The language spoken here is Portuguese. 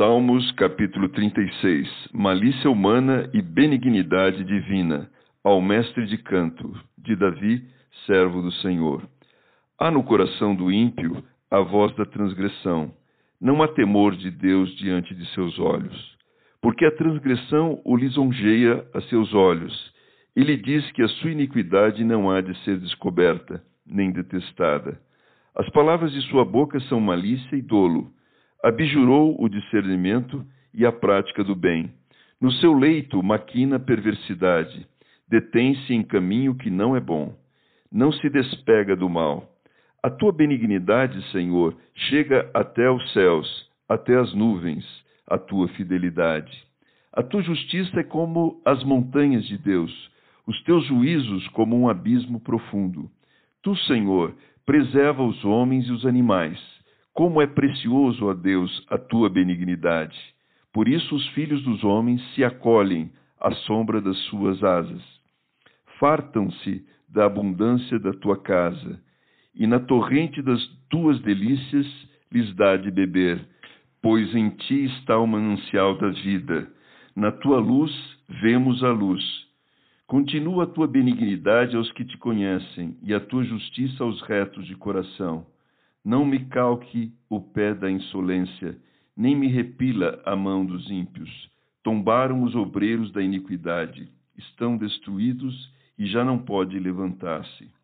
Salmos capítulo 36 Malícia humana e benignidade divina, ao mestre de canto, de Davi, servo do Senhor. Há no coração do ímpio a voz da transgressão. Não há temor de Deus diante de seus olhos. Porque a transgressão o lisonjeia a seus olhos. E lhe diz que a sua iniquidade não há de ser descoberta, nem detestada. As palavras de sua boca são malícia e dolo abjurou o discernimento e a prática do bem. No seu leito maquina perversidade, detém-se em caminho que não é bom. Não se despega do mal. A tua benignidade, Senhor, chega até os céus, até as nuvens, a tua fidelidade. A tua justiça é como as montanhas de Deus, os teus juízos como um abismo profundo. Tu, Senhor, preserva os homens e os animais como é precioso a Deus a tua benignidade! Por isso os filhos dos homens se acolhem à sombra das suas asas. Fartam-se da abundância da tua casa, e na torrente das tuas delícias lhes dá de beber, pois em ti está o manancial da vida. Na tua luz vemos a luz. Continua a tua benignidade aos que te conhecem, e a tua justiça aos retos de coração. Não me calque o pé da insolência, nem me repila a mão dos ímpios. Tombaram os obreiros da iniquidade, estão destruídos e já não pode levantar-se.